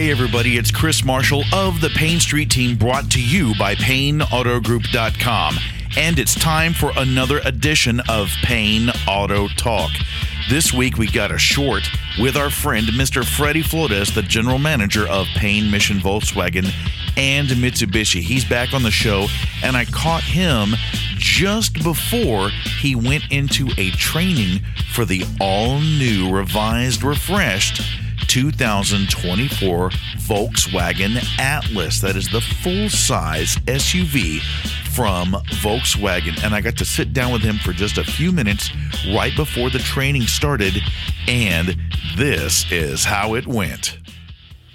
Hey, everybody, it's Chris Marshall of the Payne Street team brought to you by PayneAutoGroup.com. And it's time for another edition of Payne Auto Talk. This week we got a short with our friend Mr. Freddie Flores, the general manager of Payne Mission Volkswagen and Mitsubishi. He's back on the show, and I caught him just before he went into a training for the all new, revised, refreshed 2024 Volkswagen Atlas. That is the full size SUV from Volkswagen. And I got to sit down with him for just a few minutes right before the training started. And this is how it went.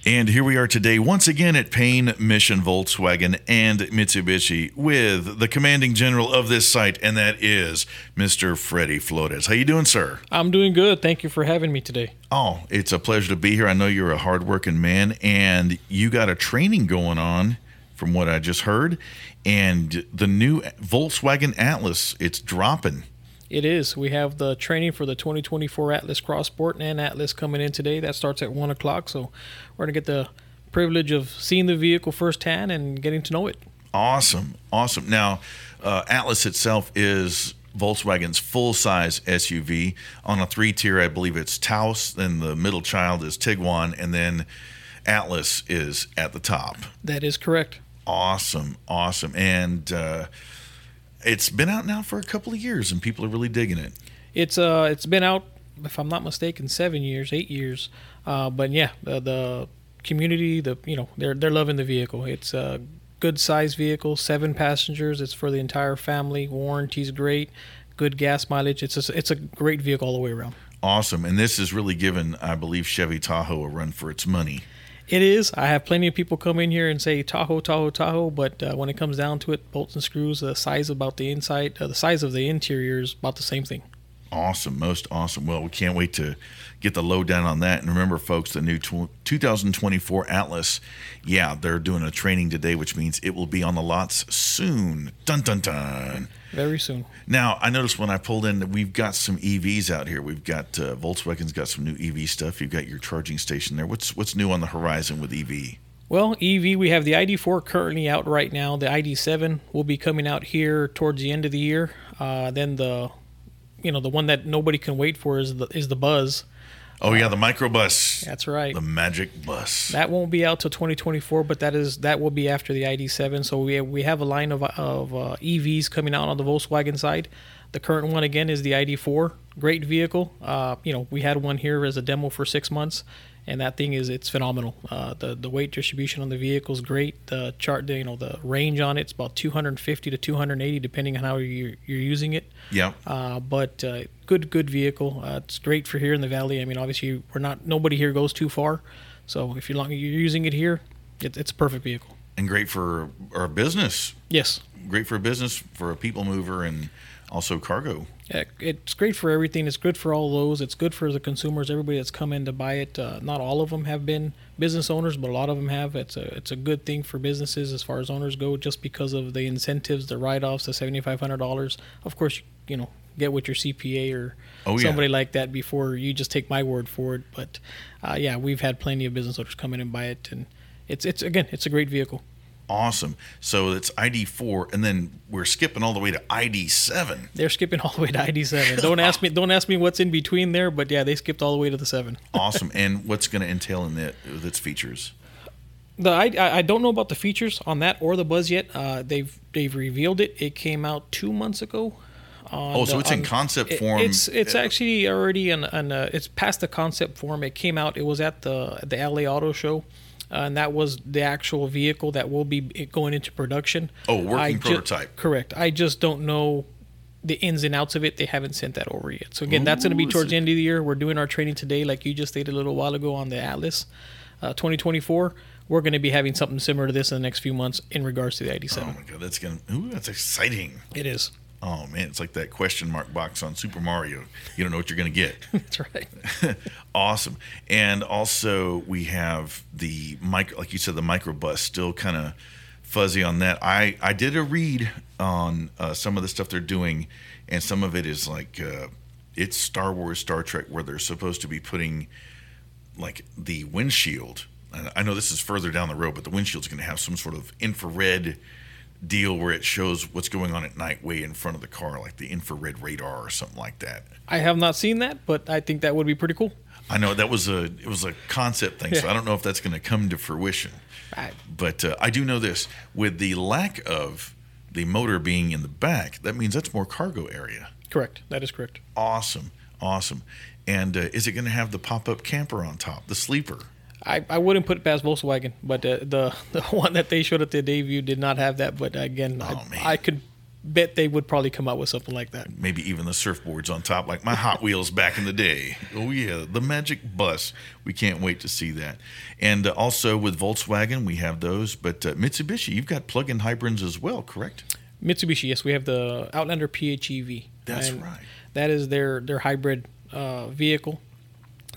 And here we are today, once again at Payne Mission Volkswagen and Mitsubishi with the commanding general of this site, and that is Mr. Freddie Flores. How you doing, sir? I'm doing good. Thank you for having me today. Oh, it's a pleasure to be here. I know you're a hardworking man, and you got a training going on, from what I just heard, and the new Volkswagen Atlas, it's dropping. It is. We have the training for the 2024 Atlas Cross Sport and Atlas coming in today. That starts at 1 o'clock. So we're going to get the privilege of seeing the vehicle firsthand and getting to know it. Awesome. Awesome. Now, uh, Atlas itself is Volkswagen's full size SUV on a three tier. I believe it's Taos, then the middle child is Tiguan, and then Atlas is at the top. That is correct. Awesome. Awesome. And, uh, it's been out now for a couple of years, and people are really digging it. It's uh, it's been out, if I'm not mistaken, seven years, eight years. Uh, but yeah, the, the community, the you know, they're they're loving the vehicle. It's a good size vehicle, seven passengers. It's for the entire family. Warranty's great, good gas mileage. It's a, it's a great vehicle all the way around. Awesome, and this has really given, I believe, Chevy Tahoe a run for its money. It is. I have plenty of people come in here and say Tahoe, Tahoe, Tahoe, but uh, when it comes down to it, bolts and screws, the size about the inside, uh, the size of the interior is about the same thing. Awesome, most awesome. Well, we can't wait to get the lowdown on that. And remember, folks, the new 2024 Atlas, yeah, they're doing a training today, which means it will be on the lots soon. Dun dun dun. Very soon. Now, I noticed when I pulled in that we've got some EVs out here. We've got uh, Volkswagen's got some new EV stuff. You've got your charging station there. What's what's new on the horizon with EV? Well, EV, we have the ID4 currently out right now. The ID7 will be coming out here towards the end of the year. Uh, then the, you know, the one that nobody can wait for is the is the Buzz. Oh yeah, the microbus. That's right. The magic bus. That won't be out till 2024, but that is that will be after the ID7. So we have, we have a line of of uh, EVs coming out on the Volkswagen side. The current one again is the ID4. Great vehicle. Uh, you know, we had one here as a demo for six months, and that thing is it's phenomenal. Uh, the the weight distribution on the vehicle is great. The chart, you know, the range on it's about 250 to 280 depending on how you're, you're using it. Yeah. Uh, but uh, good good vehicle. Uh, it's great for here in the valley. I mean, obviously we're not nobody here goes too far, so if you're long, you're using it here, it, it's a perfect vehicle. And great for our business. Yes. Great for a business for a people mover and also cargo. Yeah, it's great for everything. It's good for all those. It's good for the consumers. Everybody that's come in to buy it. Uh, not all of them have been business owners, but a lot of them have. It's a it's a good thing for businesses as far as owners go, just because of the incentives, the write offs, the seventy five hundred dollars. Of course, you know get with your CPA or oh, somebody yeah. like that before you just take my word for it. But uh, yeah, we've had plenty of business owners come in and buy it, and it's it's again it's a great vehicle. Awesome. So it's ID4, and then we're skipping all the way to ID7. They're skipping all the way to ID7. Don't ask me. Don't ask me what's in between there, but yeah, they skipped all the way to the seven. awesome. And what's going to entail in that with its features? The I, I don't know about the features on that or the Buzz yet. Uh, they've they've revealed it. It came out two months ago. oh, so the, it's in on- concept it- form. It's it's actually already in, in uh, it's past the concept form. It came out. It was at the the LA Auto Show, uh, and that was the actual vehicle that will be going into production. Oh, working I ju- prototype. correct. I just don't know the ins and outs of it. They haven't sent that over yet. So again, that's going to be towards the end of the year. We're doing our training today, like you just stated a little while ago on the Atlas, uh, 2024. We're going to be having something similar to this in the next few months in regards to the oh ID7. my god, that's gonna. Ooh, that's exciting. It is. Oh man, it's like that question mark box on Super Mario. You don't know what you're gonna get. That's right. awesome. And also we have the micro, like you said, the microbus still kind of fuzzy on that. I I did a read on uh, some of the stuff they're doing, and some of it is like uh, it's Star Wars, Star Trek, where they're supposed to be putting like the windshield I- I know this is further down the road, but the windshield's going to have some sort of infrared deal where it shows what's going on at night way in front of the car, like the infrared radar or something like that. I have not seen that, but I think that would be pretty cool. I know that was a it was a concept thing, so I don't know if that's going to come to fruition. I, But uh, I do know this: with the lack of the motor being in the back, that means that's more cargo area. correct. That is correct. Awesome, awesome. And uh, is it going to have the pop-up camper on top, the sleeper? I, I wouldn't put it past Volkswagen, but uh, the the one that they showed at the debut did not have that. But again, Oh. I, I could bet they would probably come out with something like that. Maybe even the surfboards on top, like my Hot Wheels back in the day. Oh yeah, the Magic Bus. We can't wait to see that. And uh, also with Volkswagen, we have those. But uh, Mitsubishi, you've got plug-in hybrids as well, correct? Mitsubishi, yes, we have the Outlander PHEV. That's right. That is their their hybrid uh, vehicle.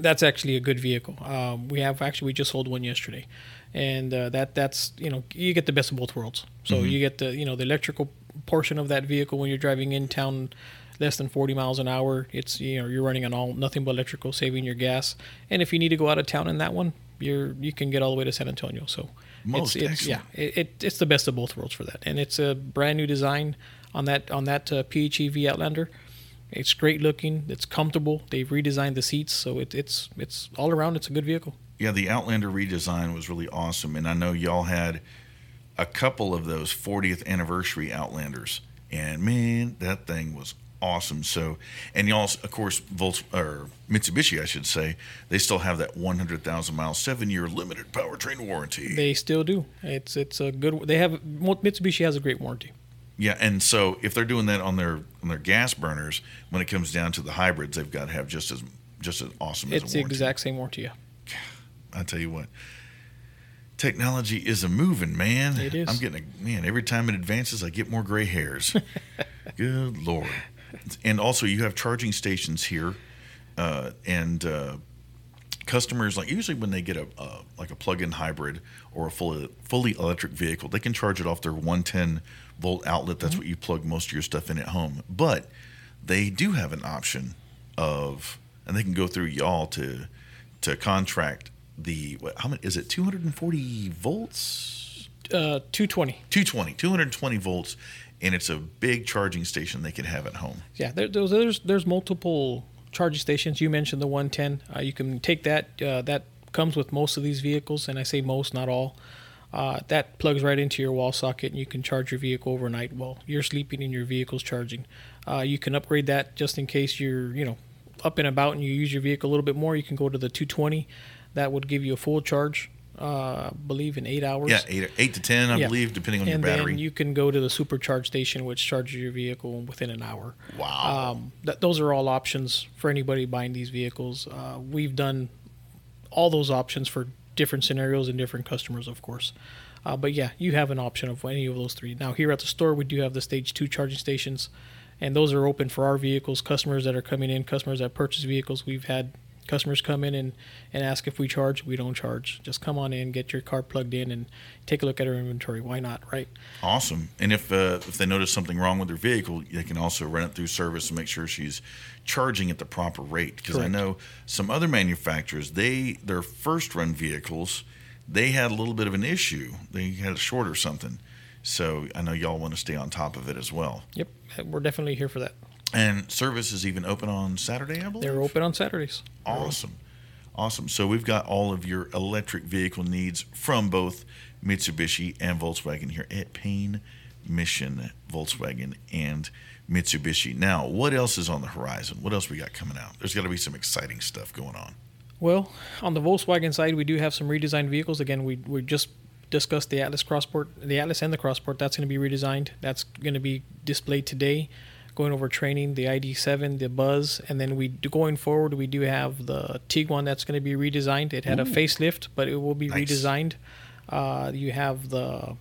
That's actually a good vehicle. Um, we have actually we just sold one yesterday, and uh, that that's you know you get the best of both worlds. So Mm-hmm. you get the you know the electrical portion of that vehicle when you're driving in town less than 40 miles an hour. It's you know you're running on all nothing but electrical, saving your gas. And if you need to go out of town in that one, you're you can get all the way to San Antonio. So Most it's, it's yeah it, it, it's the best of both worlds for that, and it's a brand new design on that on that uh, PHEV Outlander. It's great looking. It's comfortable. They've redesigned the seats, so it, it's it's all around. It's a good vehicle. Yeah, the Outlander redesign was really awesome, and I know y'all had a couple of those 40th anniversary Outlanders, and man, that thing was awesome. So, and y'all, of course, Volts or Mitsubishi, I should say, they still have that 100,000 mile, seven year limited powertrain warranty. They still do. It's it's a good. They have Mitsubishi has a great warranty. Yeah, and so if they're doing that on their on their gas burners, when it comes down to the hybrids, they've got to have just as just as awesome as It's a the exact same warranty. Yeah. I tell you what, technology is a moving, man. It is. I'm getting a man every time it advances. I get more gray hairs. Good lord! And also, you have charging stations here, uh, and uh, customers like usually when they get a uh, like a plug-in hybrid or a fully fully electric vehicle, they can charge it off their 110 volt outlet. That's what you plug most of your stuff in at home. But they do have an option of, and they can go through y'all to to contract the what, how many is it 240 volts Uh, 220. 220 220 volts and it's a big charging station they can have at home Yeah, there, there's there's multiple charging stations. You mentioned the 110. Uh, you can take that. Uh, that comes with most of these vehicles, and I say most, not all. Uh, that plugs right into your wall socket, and you can charge your vehicle overnight while you're sleeping and your vehicle's charging. Uh, you can upgrade that just in case you're you know up and about and you use your vehicle a little bit more. You can go to the 220. That would give you a full charge. Uh, I believe in eight hours. yeah 8 8 to 10 i Yeah. believe depending on and your battery And then you can go to the supercharge station, which charges your vehicle within an hour. wow Um, th- those are all options for anybody buying these vehicles. Uh, we've done all those options for different scenarios and different customers, of course. Uh, but yeah, you have an option of any of those three. Now, here at the store, we do have the stage two charging stations, and those are open for our vehicles. Customers that are coming in, customers that purchase vehicles, we've had customers come in and, and ask if we charge. We don't charge. Just come on in, get your car plugged in, and take a look at our inventory. Why not, right? awesome and if uh, if they notice something wrong with their vehicle they can also run it through service and make sure she's charging at the proper rate because i know some other manufacturers they their first run vehicles they had a little bit of an issue they had a short or something so i know y'all want to stay on top of it as well Yep, we're definitely here for that. And service is even open on saturday i believe They're open on Saturdays. Awesome. Awesome. So we've got all of your electric vehicle needs from both Mitsubishi and Volkswagen here at Payne Mission Volkswagen and Mitsubishi. Now, what else is on the horizon? What else we got coming out? There's got to be some exciting stuff going on. Well, on the Volkswagen side, we do have some redesigned vehicles. Again, we we just discussed the Atlas Cross Sport, the Atlas and the Cross Sport. That's going to be redesigned. That's going to be displayed today. Going over training, the ID7, the Buzz, and then we going forward, we do have the Tiguan that's going to be redesigned. It had a facelift, but it will be Nice. redesigned. Uh, you have the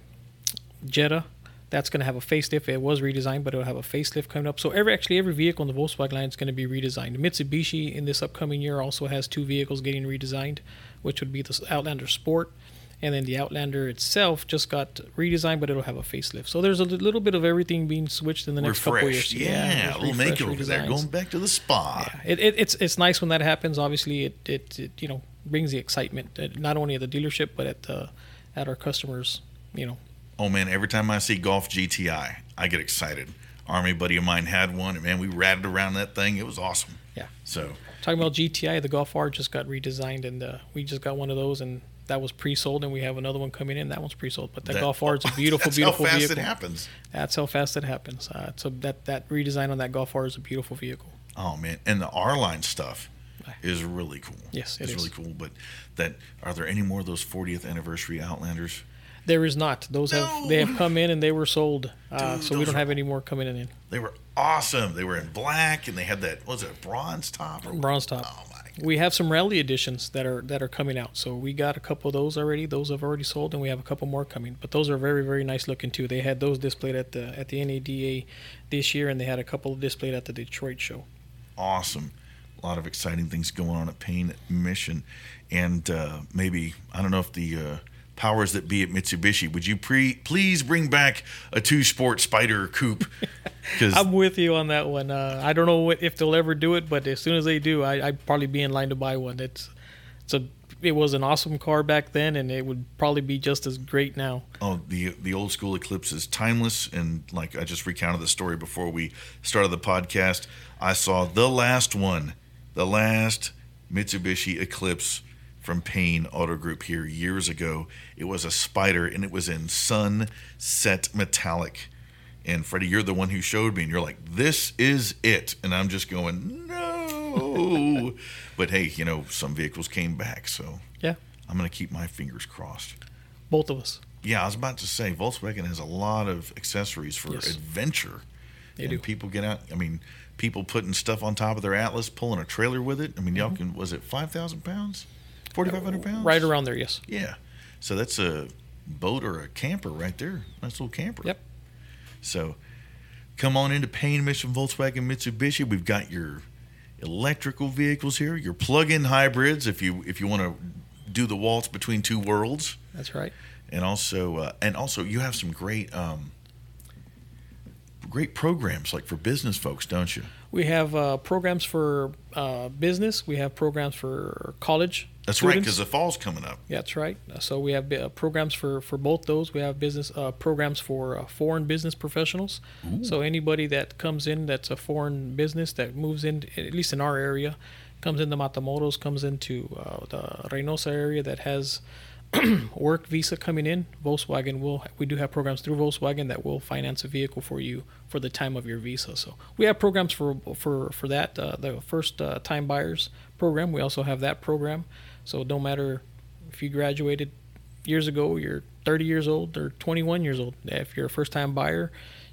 Jetta. That's going to have a facelift. It was redesigned, but it'll have a facelift coming up. So every actually every vehicle in the Volkswagen line is going to be redesigned. Mitsubishi in this upcoming year also has two vehicles getting redesigned, which would be the Outlander Sport, and then the Outlander itself just got redesigned, but it'll have a facelift. So there's a little bit of everything being switched in the next couple of years. Yeah, there's a little makeover there. redesigns. Going back to the spa. Yeah, it, it, it's it's nice when that happens. Obviously, it, it, it you know brings the excitement not only at the dealership but at the at our customers. You know, Oh man, every time I see Golf GTI, I get excited. Army buddy of mine had one, and man, we ratted around that thing. It was awesome. yeah. So Talking about GTI, the Golf R just got redesigned, and uh, we just got one of those, and that was pre-sold, and we have another one coming in. That one's pre-sold, but that, that- Golf R is a beautiful, that's beautiful how fast vehicle. it happens. That's how fast it happens. Uh, so that that redesign on that Golf R is a beautiful vehicle. Oh man, and the R line stuff is really cool. Yes, it it's is. really cool. But that are there any more of those 40th anniversary Outlanders? There is not. Those have they have come in and they were sold. Uh, Dude, so we don't have any more coming in. They were awesome. They were in black, and they had that was it bronze top? Or, Bronze top. Oh my! We have some rally editions that are that are coming out. So we got a couple of those already. Those have already sold, and we have a couple more coming. But those are very very nice looking too. They had those displayed at the at the NADA this year, and they had a couple displayed at the Detroit show. awesome. A lot of exciting things going on at Payne Mission, and uh, maybe I don't know if the uh, powers that be at Mitsubishi would you pre- please bring back a two sport Spyder coupe because I'm with you on that one. Uh, I don't know what, if they'll ever do it, but as soon as they do, I, I'd probably be in line to buy one. It's it's a it was an awesome car back then, and it would probably be just as great now. oh the the old school Eclipse is timeless and like I just recounted the story before we started the podcast. I saw the last one, the last Mitsubishi Eclipse from Payne Auto Group here years ago. It was a Spyder and it was in sunset metallic. And Freddie, you're the one who showed me, and you're like, "This is it," and I'm just going, "No." but hey, you know, some vehicles came back, so Yeah, I'm gonna keep my fingers crossed. both of us. Yeah, I was about to say Volkswagen has a lot of accessories for Yes. adventure. They and do. people get out. I mean, people putting stuff on top of their Atlas, pulling a trailer with it. I mean, Mm-hmm. y'all can. Was it five thousand pounds? Forty five hundred pounds? Right around there, yes. Yeah. So that's a boat or a camper right there. Nice little camper. Yep. So come on into Payne Mission Volkswagen Mitsubishi. We've got your electrical vehicles here, your plug-in hybrids if you if you want to do the waltz between two worlds That's right. and also uh, and also you have some great um, great programs like for business folks, don't you? We have uh, programs for uh, business. We have programs for college. That's right, because the fall's coming up. Yeah, that's right. Uh, So we have uh, programs for, for both those. We have business uh, programs for uh, foreign business professionals. So anybody that comes in that's a foreign business that moves in, at least in our area, comes into Matamoros, comes into uh, the Reynosa area that has work visa coming in. Volkswagen will we do have programs through Volkswagen that will finance a vehicle for you for the time of your visa. So we have programs for for for that. Uh, the first uh, time buyers program. We also have that program. So no matter if you graduated years ago, you're 30 years old or 21 years old. If you're a first time buyer,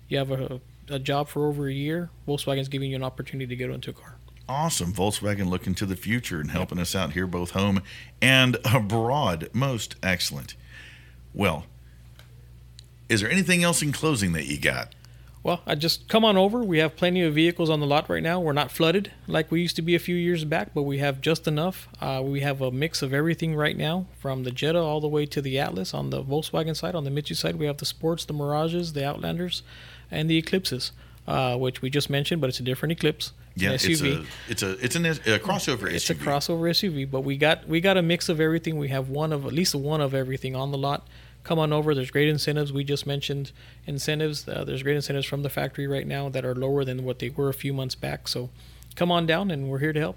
you have a, a job for over a year, Volkswagen's giving you an opportunity to get into a car. Awesome. Volkswagen looking to the future and helping us out here, both home and abroad. Most excellent. Well, is there anything else in closing that you got? Well, I just come on over. We have plenty of vehicles on the lot right now. We're not flooded like we used to be a few years back, but we have just enough. Uh, we have a mix of everything right now, from the Jetta all the way to the Atlas. On the Volkswagen side, on the Mitsubishi side, we have the Sports, the Mirages, the Outlanders, and the Eclipses, uh, which we just mentioned, but it's a different Eclipse. Yeah, it's SUV. a it's a it's an, a crossover It's SUV. It's a crossover SUV, but we got we got a mix of everything. We have one of at least one of everything on the lot. Come on over. There's great incentives. We just mentioned incentives. Uh, there's great incentives from the factory right now that are lower than what they were a few months back. So come on down, and we're here to help.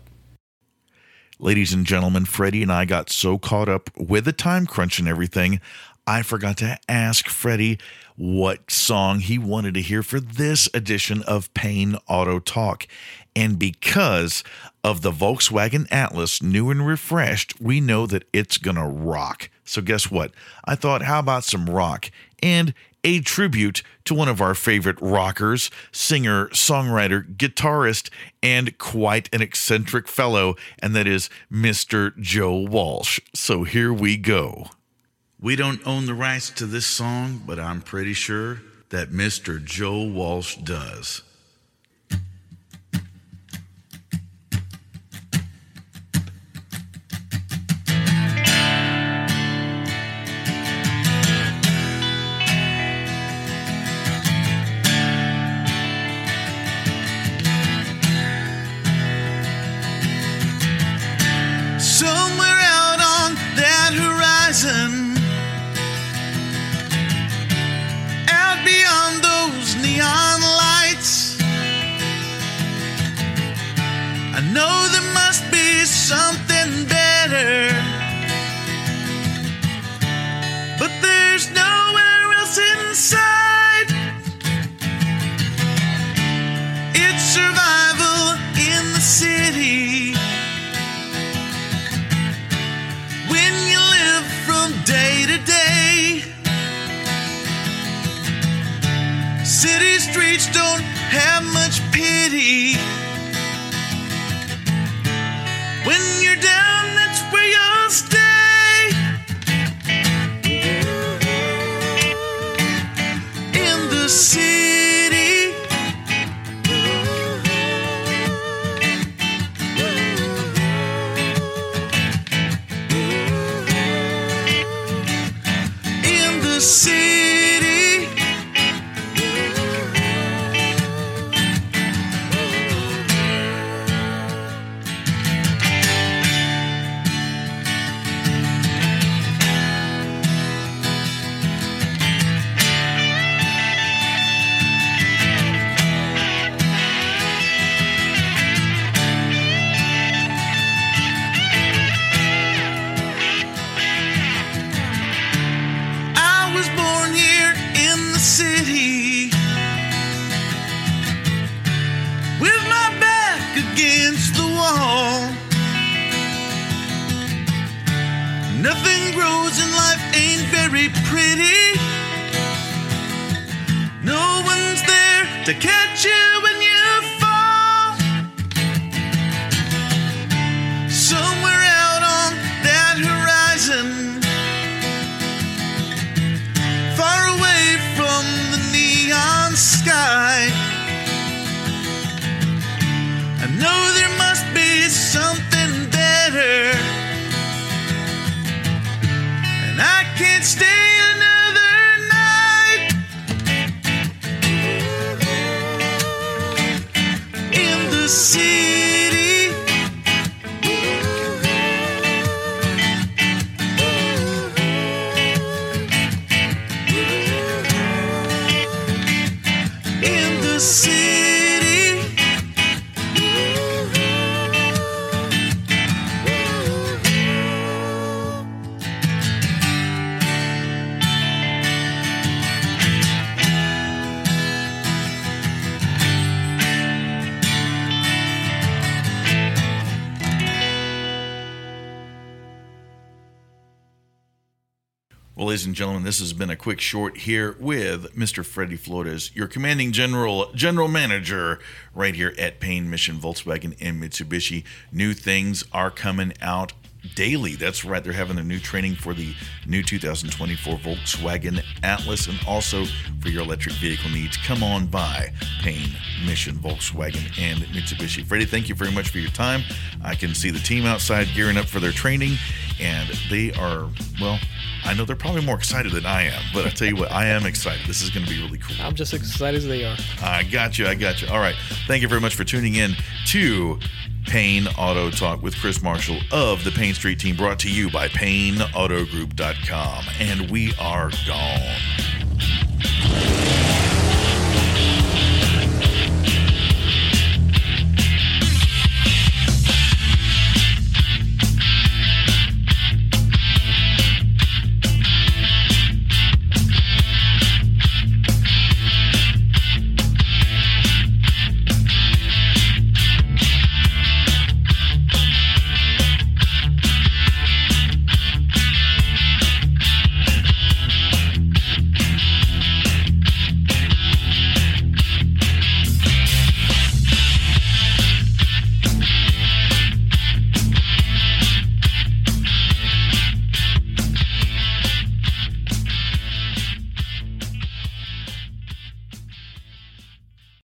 Ladies and gentlemen, Freddie and I got so caught up with the time crunch and everything, I forgot to ask Freddie what song he wanted to hear for this edition of Payne Auto Talk. And because of the Volkswagen Atlas, new and refreshed, we know that it's going to rock. So, guess what? I thought, how about some rock? And a tribute to one of our favorite rockers, singer, songwriter, guitarist, and quite an eccentric fellow, and that is Mr. Joe Walsh. So here we go. We don't own the rights to this song, but I'm pretty sure that Mr. Joe Walsh does. sim. Nothing grows in life ain't very pretty. No one's there to catch you when you fall. Somewhere out on that horizon, far away from the neon sky. I know ladies and gentlemen, this has been a quick short here with Mr. Freddie Flores, your commanding general, general manager, right here at Payne Mission Volkswagen and Mitsubishi. New things are coming out daily. That's right. They're having their new training for the new 2024 Volkswagen Atlas and also for your electric vehicle needs. Come on by Payne Mission Volkswagen and Mitsubishi. Freddie, thank you very much for your time. I can see the team outside gearing up for their training, and they are, well, I know they're probably more excited than I am, but I tell you what, I am excited. This is going to be really cool. I'm just as excited as they are. I got you. I got you. All right. Thank you very much for tuning in to Payne Auto Talk with Chris Marshall of the Payne Street Team, brought to you by PayneAutoGroup.com. And we are gone.